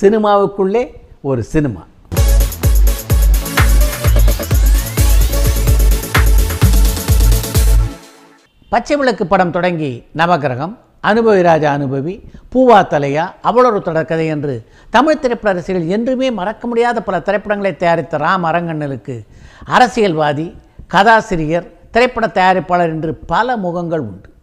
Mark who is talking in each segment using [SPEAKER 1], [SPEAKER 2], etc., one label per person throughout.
[SPEAKER 1] சினிமாவுக்குள்ளே ஒரு சினிமா. பச்சை விளக்கு படம் தொடங்கி நவகிரகம் அனுபவி ராஜா அனுபவி பூவா தலையா அவ்வளவு தொடர்கதை என்று தமிழ் திரைப்பட அரசியல் என்றுமே மறக்க முடியாத பல திரைப்படங்களை தயாரித்த ராம் அரங்கண்ணலுக்கு அரசியல்வாதி கதாசிரியர் திரைப்பட தயாரிப்பாளர் என்று பல முகங்கள் உண்டு.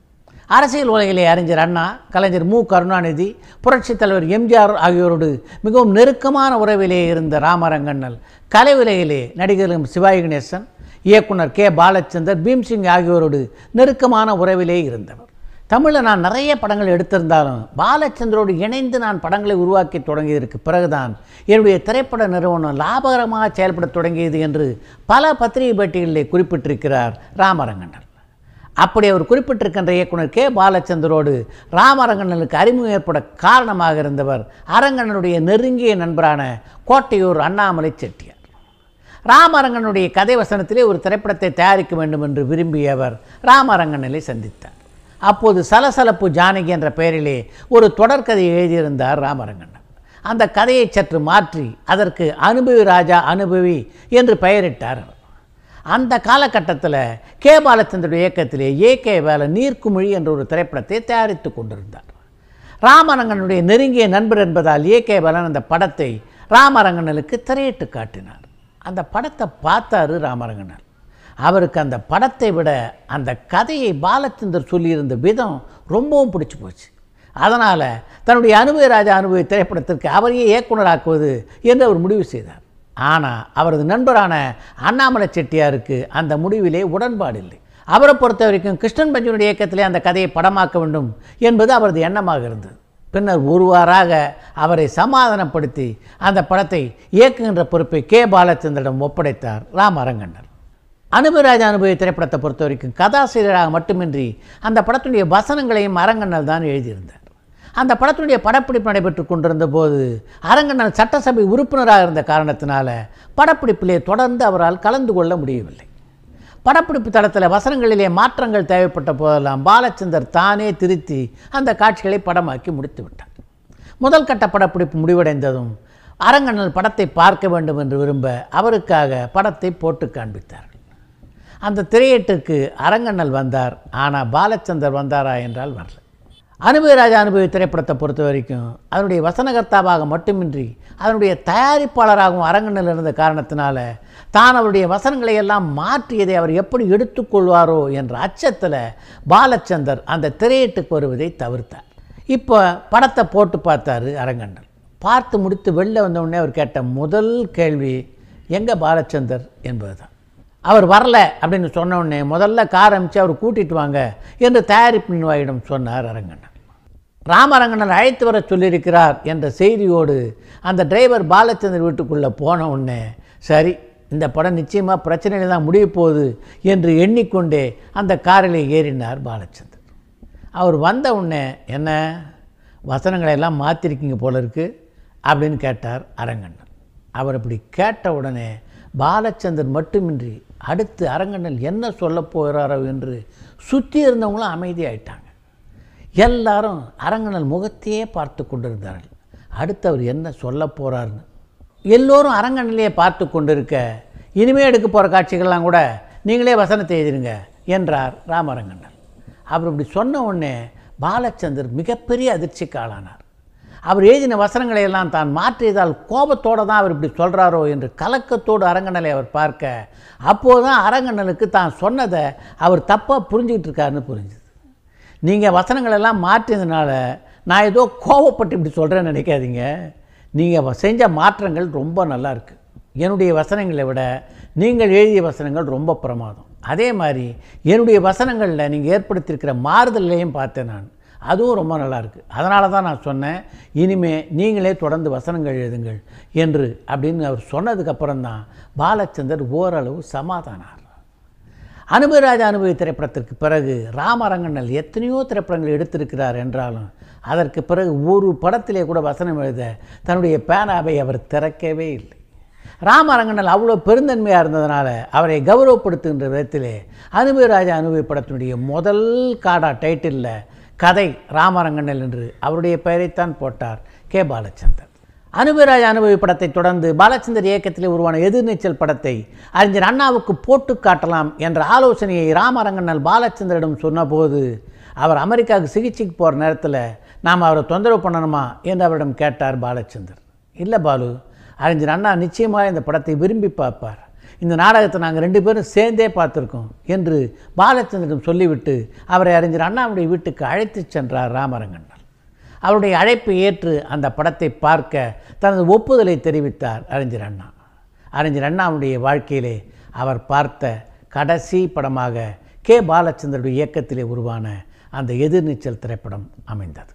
[SPEAKER 1] அரசியல் உலகிலே அறிஞர் அண்ணா கலைஞர் மு. கருணாநிதி புரட்சித் தலைவர் எம்ஜிஆர் ஆகியோரோடு மிகவும் நெருக்கமான உறவிலே இருந்த ராமரங்கண்ணல் கலை உலகிலே நடிகர்களும் சிவாஜி கணேசன் இயக்குனர் கே. பாலச்சந்தர் பீம்சிங் ஆகியோரோடு நெருக்கமான உறவிலே இருந்தவர். தமிழில் நான் நிறைய படங்கள் எடுத்திருந்தாலும் பாலச்சந்தரோடு இணைந்து நான் படங்களை உருவாக்கி தொடங்கியதற்கு பிறகுதான் என்னுடைய திரைப்பட நிறுவனம் லாபகரமாக செயல்படத் தொடங்கியது என்று பல பத்திரிகை பேட்டிகளிலே குறிப்பிட்டிருக்கிறார் ராமரங்கண்ணன் அப்படி அவர் குறிப்பிட்டிருக்கின்ற இயக்குனர் கே. பாலச்சந்தரோடு ராமரங்கண்ணனுக்கு அறிமுகம் ஏற்பட காரணமாக இருந்தவர் அரங்கண்ணனுடைய நெருங்கிய நண்பரான கோட்டையூர் அண்ணாமலை செட்டியார். ராமரங்கனுடைய கதை வசனத்திலே ஒரு திரைப்படத்தை தயாரிக்க வேண்டும் என்று விரும்பியவர் ராமரங்கனலை சந்தித்தார். அப்போது சலசலப்பு ஜானகி என்ற பெயரிலே ஒரு தொடர்கதையை எழுதியிருந்தார் ராமரங்கண்ணன். அந்த கதையை சற்று மாற்றி அதற்கு அனுபவி ராஜா அனுபவி என்று பெயரிட்டார் அவர். அந்த காலகட்டத்தில் கே பாலச்சந்தருடைய இயக்கத்திலே ஏ கே வேல நீர்க்குமிழி என்ற ஒரு திரைப்படத்தை தயாரித்து கொண்டிருந்தார். ராமரங்கனுடைய நெருங்கிய நண்பர் என்பதால் ஏ கே பாலன் அந்த படத்தை ராமரங்கனலுக்கு திரையிட்டு காட்டினார். அந்த படத்தை பார்த்தாரு ராமரங்கனர் அவருக்கு அந்த படத்தை விட அந்த கதையை பாலச்சந்தர் சொல்லியிருந்த விதம் ரொம்பவும் பிடிச்சி போச்சு. அதனால் தன்னுடைய அனுபவ ராஜா அனுபவி திரைப்படத்திற்கு அவரையே இயக்குனராக்குவது என்று அவர் முடிவு செய்தார். ஆனால் அவரது நண்பரான அண்ணாமலை செட்டியாருக்கு அந்த முடிவிலே உடன்பாடு இல்லை அவரை பொறுத்த வரைக்கும் கிருஷ்ணன் பஞ்சனுடைய இயக்கத்திலே அந்த கதையை படமாக்க வேண்டும் என்பது அவரது எண்ணமாக இருந்தது. பின்னர் ஒருவாறாக அவரை சமாதானப்படுத்தி அந்த படத்தை இயக்குகின்ற பொறுப்பை கே. பாலச்சந்திரிடம் ஒப்படைத்தார் ராம் அரங்கண்ணர் அனுபராஜ அனுபவி திரைப்படத்தை பொறுத்த வரைக்கும் கதாசிரியராக மட்டுமின்றி அந்த படத்துடைய வசனங்களையும் அரங்கண்ணல் தான் எழுதியிருந்தார். அந்த படத்தினுடைய படப்பிடிப்பு நடைபெற்று கொண்டிருந்த போது அரங்கண்ணன் சட்டசபை உறுப்பினராக இருந்த காரணத்தினால படப்பிடிப்பிலே தொடர்ந்து அவரால் கலந்து கொள்ள முடியவில்லை. படப்பிடிப்பு தளத்தில் வசனங்களிலே மாற்றங்கள் தேவைப்பட்ட போதெல்லாம் பாலச்சந்தர் தானே திருத்தி அந்த காட்சிகளை படமாக்கி முடித்து விட்டார். முதல் கட்ட படப்பிடிப்பு முடிவடைந்ததும் அரங்கண்ணல் படத்தை பார்க்க வேண்டும் என்று விரும்ப அவருக்காக படத்தை போட்டு காண்பித்தார்கள் அந்த திரையீட்டுக்கு அரங்கண்ணல் வந்தார். ஆனால் பாலச்சந்தர் வந்தாரா என்றால் வரல. அனுபவி ராஜா அனுபவி திரைப்படத்தை பொறுத்த வரைக்கும் அதனுடைய வசனகர்த்தாவாக மட்டுமின்றி அதனுடைய தயாரிப்பாளராகவும் அரங்கண்ணல் இருந்த காரணத்தினால தான் அவருடைய வசனங்களை எல்லாம் மாற்றியதை அவர் எப்படி எடுத்துக்கொள்வாரோ என்ற அச்சத்தில் பாலச்சந்தர் அந்த திரையீட்டுக்கு வருவதை தவிர்த்தார். இப்போ படத்தை போட்டு பார்த்தாரு அரங்கண்ணல் பார்த்து முடித்து வெளில வந்தவுடனே அவர் கேட்ட முதல் கேள்வி எங்கே பாலச்சந்தர்? என்பது தான் அவர் வரல அப்படின்னு சொன்ன உடனே முதல்ல கார் அமிச்சு அவர் கூட்டிட்டு வாங்க என்று தயாரிப்பு நிர்வாகியிடம் சொன்னார் அரங்கண்ணன் ராமரங்கனன் அழைத்து வர சொல்லியிருக்கிறார் என்ற செய்தியோடு அந்த டிரைவர் பாலச்சந்தர் வீட்டுக்குள்ளே போன உடனே சரி இந்த படம் நிச்சயமாக பிரச்சனையில் தான் முடிய போகுது என்று எண்ணிக்கொண்டே அந்த காரில் ஏறினார் பாலச்சந்தர். அவர் வந்த உடனே என்ன வசனங்களை எல்லாம் மாற்றிருக்கீங்க போல இருக்கு? அப்படின்னு கேட்டார் அரங்கண்ணன். அவர் அப்படி கேட்ட உடனே பாலச்சந்தர் மட்டுமின்றி அடுத்து அரங்கண்ணன் என்ன சொல்ல போகிறாரோ என்று சுற்றி இருந்தவங்களும் அமைதியாயிட்டாங்க. எல்லாரும் அரங்கண்ணல் முகத்தையே பார்த்து கொண்டிருந்தார்கள். அடுத்து அவர் என்ன சொல்ல போகிறாருன்னு எல்லோரும் அரங்கண்ணிலேயே பார்த்து கொண்டிருக்க இனிமேல் எடுக்க போகிற காட்சிகள்லாம் கூட நீங்களே வசனத்தை எழுதிருங்க என்றார் ராமரங்கண்ணன். அவர் இப்படி சொன்ன உடனே பாலச்சந்தர் மிகப்பெரிய அதிர்ச்சிக்கு ஆளானார். அவர் எழுதின வசனங்களை எல்லாம் தான் மாற்றியதால் கோபத்தோடு தான் அவர் இப்படி சொல்கிறாரோ என்று கலக்கத்தோடு அரங்கண்ணலை அவர் பார்க்க அப்போது தான் அரங்கண்ணனுக்கு தான் சொன்னதை அவர் தப்பாக புரிஞ்சுக்கிட்டு இருக்காருன்னு புரிஞ்சுது. நீங்கள் வசனங்களெல்லாம் மாற்றினதுனால மாற்றியதுனால நான் ஏதோ கோவப்பட்டு இப்படி சொல்கிறேன்னு நினைக்காதீங்க. நீங்கள் செஞ்ச மாற்றங்கள் ரொம்ப நல்லாயிருக்கு என்னுடைய வசனங்களை விட நீங்கள் எழுதிய வசனங்கள் ரொம்ப பிரமாதம். அதே மாதிரி என்னுடைய வசனங்களில் நீங்கள் ஏற்படுத்தியிருக்கிற மாறுதல்லையும் பார்த்தேன் நான். அதுவும் ரொம்ப நல்லாயிருக்கு அதனால தான் நான் சொன்னேன் இனிமேல் நீங்களே தொடர்ந்து வசனங்கள் எழுதுங்கள் என்று அப்படின்னு அவர் சொன்னதுக்கப்புறம் தான் பாலச்சந்தர் ஓரளவு சமாதானார் அனுபவராஜ அனுபவி திரைப்படத்திற்கு பிறகு ராமரங்கண்ணல் எத்தனையோ திரைப்படங்கள் எடுத்திருக்கிறார் என்றாலும் அதற்கு பிறகு ஒரு படத்திலே கூட வசனம் எழுத தன்னுடைய பேனாவை அவர் திறக்கவே இல்லை. ராமரங்கண்ணல் அவ்வளோ பெருந்தன்மையாக இருந்ததுனால அவரை கௌரவப்படுத்துகின்ற விதத்திலே அனுபவராஜா அனுபவி படத்தினுடைய முதல் காடா டைட்டிலில் கதை ராமரங்கண்ணல் என்று அவருடைய பெயரைத்தான் போட்டார் கே. பாலச்சந்தர் அனுபவராஜ அனுபவி படத்தை தொடர்ந்து பாலச்சந்தர் இயக்கத்தில் உருவான எதிர்நீச்சல் படத்தை அறிஞர் அண்ணாவுக்கு போட்டு காட்டலாம் என்ற ஆலோசனையை ராமரங்கண்ணல் பாலச்சந்தரிடம் சொன்னபோது அவர் அமெரிக்காவுக்கு சிகிச்சைக்கு போகிற நேரத்தில் நாம் அவரை தொந்தரவு பண்ணணுமா என்று அவரிடம் கேட்டார் பாலச்சந்தர். இல்லை பாலு அறிஞர் அண்ணா நிச்சயமாக இந்த படத்தை விரும்பி பார்ப்பார். இந்த நாடகத்தை நாங்கள் ரெண்டு பேரும் சேர்ந்தே பார்த்துருக்கோம் என்று பாலச்சந்திரன் சொல்லிவிட்டு அவரை அறிஞர் அண்ணாவுடைய வீட்டுக்கு அழைத்து சென்றார் ராமரங்கண்ணன் அவருடைய அழைப்பை ஏற்று அந்த படத்தை பார்க்க தனது ஒப்புதலை தெரிவித்தார் அறிஞர் அண்ணா. அறிஞர் அண்ணாவுடைய வாழ்க்கையிலே அவர் பார்த்த கடைசி படமாக கே. பாலச்சந்தருடைய இயக்கத்திலே உருவான அந்த எதிர்நீச்சல் திரைப்படம் அமைந்தது.